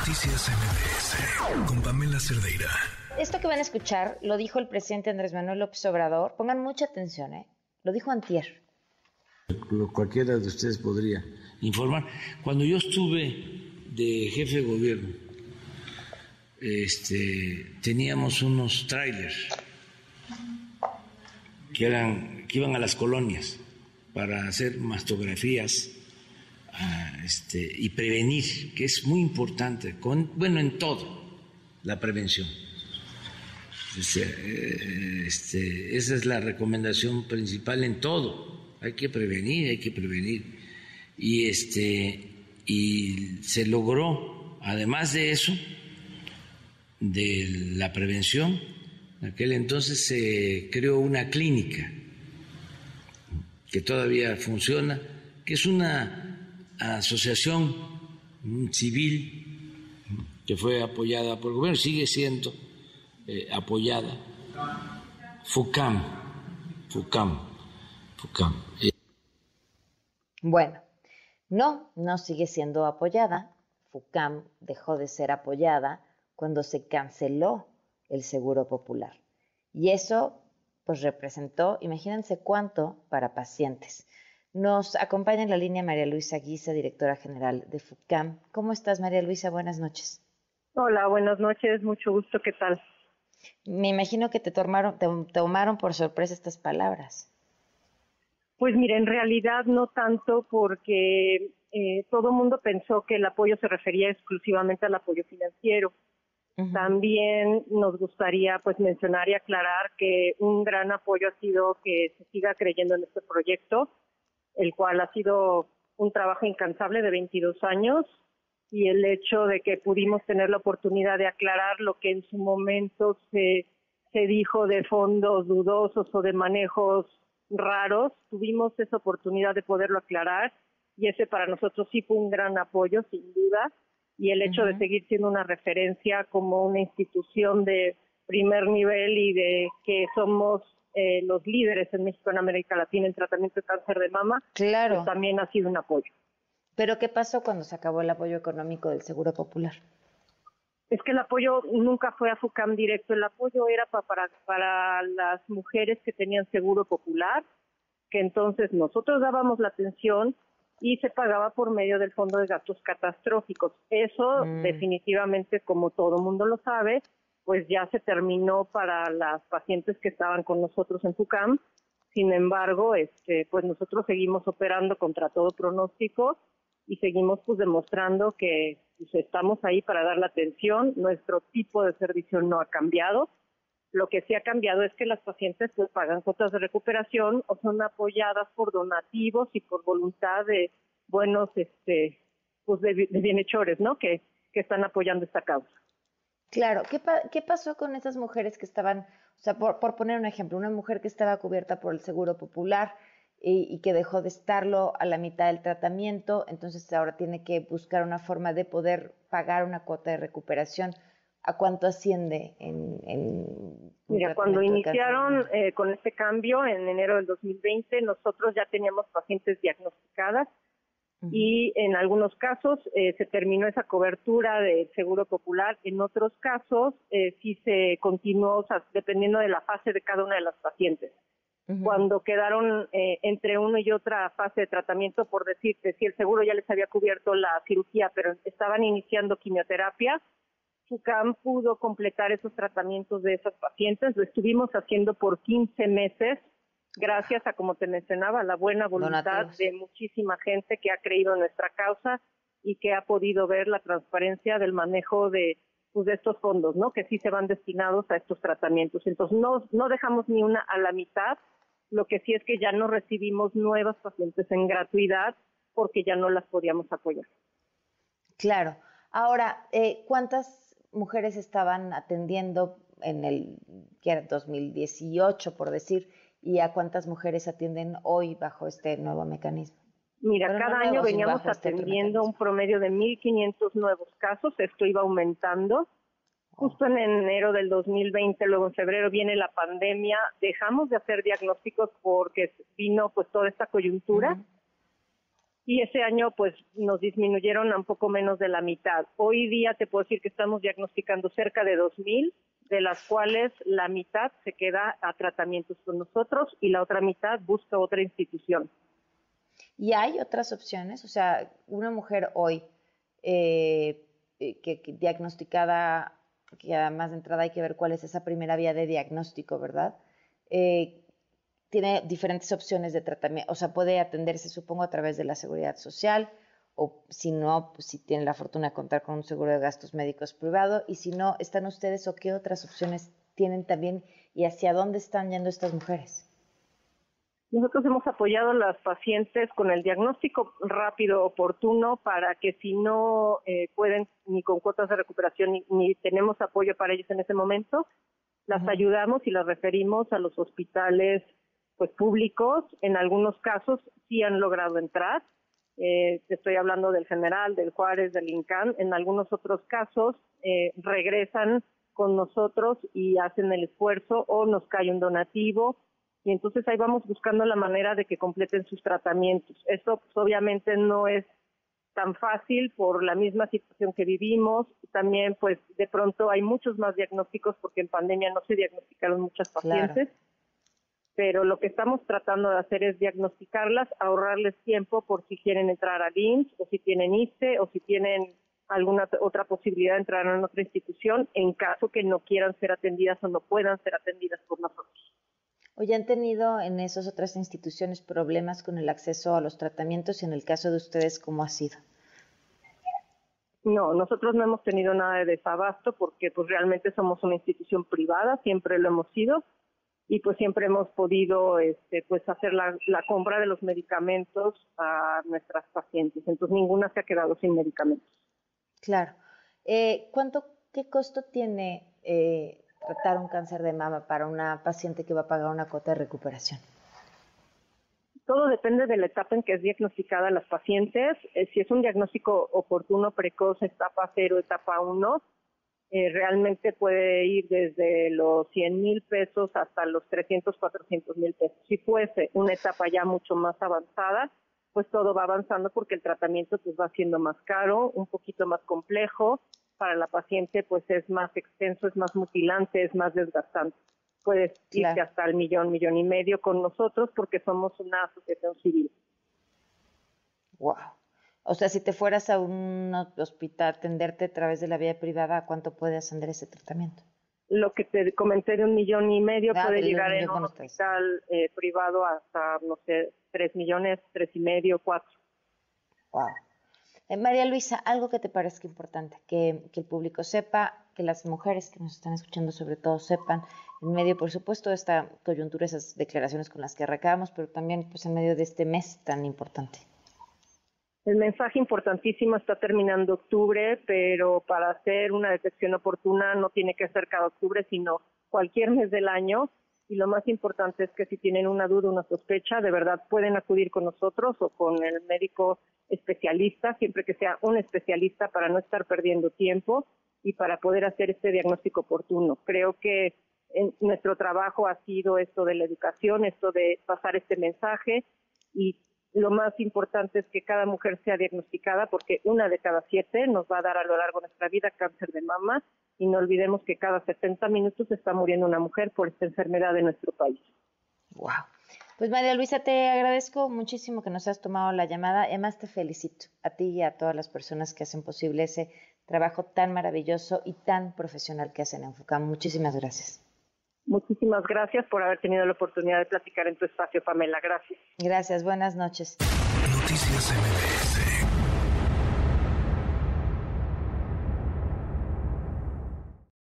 Noticias MBS con Pamela Cerdeira. Esto que van a escuchar lo dijo el presidente Andrés Manuel López Obrador. Pongan mucha atención, ¿eh? Lo dijo Antier. Cualquiera de ustedes podría informar. Cuando yo estuve de jefe de gobierno, este, teníamos unos trailers que, eran, que iban a las colonias para hacer mastografías este, y prevenir, que es muy importante, con, bueno, en todo, la prevención. Este, este, esa es la recomendación principal en todo. Hay que prevenir, hay que prevenir. Y, este, y se logró, además de eso, de la prevención, en aquel entonces se creó una clínica que todavía funciona, que es una asociación civil que fue apoyada por el gobierno, sigue siendo eh, apoyada, FUCAM, FUCAM, FUCAM. Bueno, no, no sigue siendo apoyada. FUCAM dejó de ser apoyada cuando se canceló el Seguro Popular. Y eso, pues representó, imagínense cuánto para pacientes. Nos acompaña en la línea María Luisa Guisa, directora general de FUCAM. ¿Cómo estás, María Luisa? Buenas noches. Hola, buenas noches, mucho gusto, ¿qué tal? Me imagino que te tomaron, te tomaron por sorpresa estas palabras. Pues mire, en realidad no tanto porque eh, todo el mundo pensó que el apoyo se refería exclusivamente al apoyo financiero. También nos gustaría pues mencionar y aclarar que un gran apoyo ha sido que se siga creyendo en este proyecto el cual ha sido un trabajo incansable de 22 años y el hecho de que pudimos tener la oportunidad de aclarar lo que en su momento se, se dijo de fondos dudosos o de manejos raros, tuvimos esa oportunidad de poderlo aclarar y ese para nosotros sí fue un gran apoyo, sin duda, y el hecho de seguir siendo una referencia como una institución de primer nivel y de que somos eh, los líderes en México en América Latina en tratamiento de cáncer de mama, claro. Pues también ha sido un apoyo. Pero ¿qué pasó cuando se acabó el apoyo económico del Seguro Popular? Es que el apoyo nunca fue a FUCAM directo, el apoyo era para, para las mujeres que tenían Seguro Popular, que entonces nosotros dábamos la atención y se pagaba por medio del Fondo de Gastos Catastróficos. Eso mm. definitivamente, como todo mundo lo sabe, pues ya se terminó para las pacientes que estaban con nosotros en FUCAM. Sin embargo, este, pues nosotros seguimos operando contra todo pronóstico y seguimos pues demostrando que pues, estamos ahí para dar la atención. Nuestro tipo de servicio no ha cambiado. Lo que sí ha cambiado es que las pacientes pues pagan cuotas de recuperación o son apoyadas por donativos y por voluntad de buenos este pues de, bienhechores, ¿no? Que, que están apoyando esta causa. Claro, ¿qué, ¿qué pasó con esas mujeres que estaban, o sea, por, poner un ejemplo, una mujer que estaba cubierta por el Seguro Popular y, que dejó de estarlo a la mitad del tratamiento, entonces ahora tiene que buscar una forma de poder pagar una cuota de recuperación? ¿A cuánto asciende en, en Mira, cuando iniciaron eh, con este cambio en enero del 2020, nosotros ya teníamos pacientes diagnosticadas y en algunos casos eh, se terminó esa cobertura del seguro popular, en otros casos eh, sí se continuó, dependiendo de la fase de cada una de las pacientes. Cuando quedaron eh, entre una y otra fase de tratamiento, por decirte, si el seguro ya les había cubierto la cirugía, pero estaban iniciando quimioterapia, SUCAM pudo completar esos tratamientos de esas pacientes. Lo estuvimos haciendo por 15 meses gracias a, como te mencionaba, la buena voluntad de muchísima gente que ha creído en nuestra causa y que ha podido ver la transparencia del manejo de, pues, de estos fondos, ¿no? Que sí se van destinados a estos tratamientos. Entonces, no, no dejamos ni una a la mitad. Lo que sí es que ya no recibimos nuevas pacientes en gratuidad porque ya no las podíamos apoyar. Claro. Ahora, eh, ¿cuántas mujeres estaban atendiendo en el que era 2018, por decir, y a cuántas mujeres atienden hoy bajo este nuevo mecanismo? Mira, cada año veníamos este atendiendo un promedio de 1.500 nuevos casos, esto iba aumentando. Justo en enero del 2020, luego en febrero viene la pandemia, dejamos de hacer diagnósticos porque vino pues toda esta coyuntura y ese año pues nos disminuyeron a un poco menos de la mitad. Hoy día te puedo decir que estamos diagnosticando cerca de 2.000, de las cuales la mitad se queda a tratamientos con nosotros y la otra mitad busca otra institución. ¿Y hay otras opciones? O sea, una mujer hoy eh, eh, que, diagnosticada, que además de entrada hay que ver cuál es esa primera vía de diagnóstico, ¿verdad? Eh, tiene diferentes opciones de tratamiento, o sea, puede atenderse, supongo, a través de la seguridad social, o si no, pues si tiene la fortuna de contar con un seguro de gastos médicos privado, y si no, ¿están ustedes o qué otras opciones tienen también y hacia dónde están yendo estas mujeres? Nosotros hemos apoyado a las pacientes con el diagnóstico rápido, oportuno, para que si no eh, pueden ni con cuotas de recuperación ni, tenemos apoyo para ellos en ese momento, las ayudamos y las referimos a los hospitales pues públicos, en algunos casos sí han logrado entrar. Eh, estoy hablando del General, del Juárez, del INCAN. En algunos otros casos eh, regresan con nosotros y hacen el esfuerzo o nos cae un donativo y entonces ahí vamos buscando la manera de que completen sus tratamientos. Eso pues, obviamente no es tan fácil por la misma situación que vivimos. También pues de pronto hay muchos más diagnósticos porque en pandemia no se diagnosticaron muchas pacientes pero lo que estamos tratando de hacer es diagnosticarlas, ahorrarles tiempo por si quieren entrar a IMSS o si tienen ISTE o si tienen alguna otra posibilidad de entrar en otra institución en caso que no quieran ser atendidas o no puedan ser atendidas por nosotros. ¿Hoy han tenido en esas otras instituciones problemas con el acceso a los tratamientos y en el caso de ustedes cómo ha sido? No, nosotros no hemos tenido nada de desabasto porque pues realmente somos una institución privada, siempre lo hemos sido y pues siempre hemos podido este, pues hacer la, compra de los medicamentos a nuestras pacientes. Entonces ninguna se ha quedado sin medicamentos. Claro. Eh, ¿Cuánto, qué costo tiene eh, tratar un cáncer de mama para una paciente que va a pagar una cuota de recuperación? Todo depende de la etapa en que es diagnosticada las pacientes. Eh, si es un diagnóstico oportuno, precoz, etapa 0, etapa 1, eh, realmente puede ir desde los 100 mil pesos hasta los 300, 400 mil pesos. Si fuese una etapa ya mucho más avanzada, pues todo va avanzando porque el tratamiento pues va siendo más caro, un poquito más complejo, para la paciente pues es más extenso, es más mutilante, es más desgastante. Puede irse hasta el millón, millón y medio con nosotros porque somos una asociación civil. Wow. O sea, si te fueras a un hospital atenderte a través de la vía privada, ¿cuánto puede ascender ese tratamiento? Lo que te comenté de un millón y medio ah, puede llegar en un hospital eh, privado hasta, no sé, tres millones, tres y medio, cuatro. Wow. Eh, María Luisa, algo que te parezca importante, que, que, el público sepa, que las mujeres que nos están escuchando sobre todo sepan, en medio, por supuesto, de esta coyuntura, esas declaraciones con las que arrancamos, pero también pues en medio de este mes tan importante. El mensaje importantísimo está terminando octubre, pero para hacer una detección oportuna no tiene que ser cada octubre, sino cualquier mes del año. Y lo más importante es que si tienen una duda, una sospecha, de verdad pueden acudir con nosotros o con el médico especialista, siempre que sea un especialista para no estar perdiendo tiempo y para poder hacer este diagnóstico oportuno. Creo que nuestro trabajo ha sido esto de la educación, esto de pasar este mensaje y lo más importante es que cada mujer sea diagnosticada porque una de cada siete nos va a dar a lo largo de nuestra vida cáncer de mama y no olvidemos que cada 70 minutos está muriendo una mujer por esta enfermedad en nuestro país. Wow. Pues María Luisa, te agradezco muchísimo que nos has tomado la llamada. Además, te felicito a ti y a todas las personas que hacen posible ese trabajo tan maravilloso y tan profesional que hacen en. Muchísimas gracias. Muchísimas gracias por haber tenido la oportunidad de platicar en tu espacio, Pamela. Gracias. Gracias, buenas noches. Noticias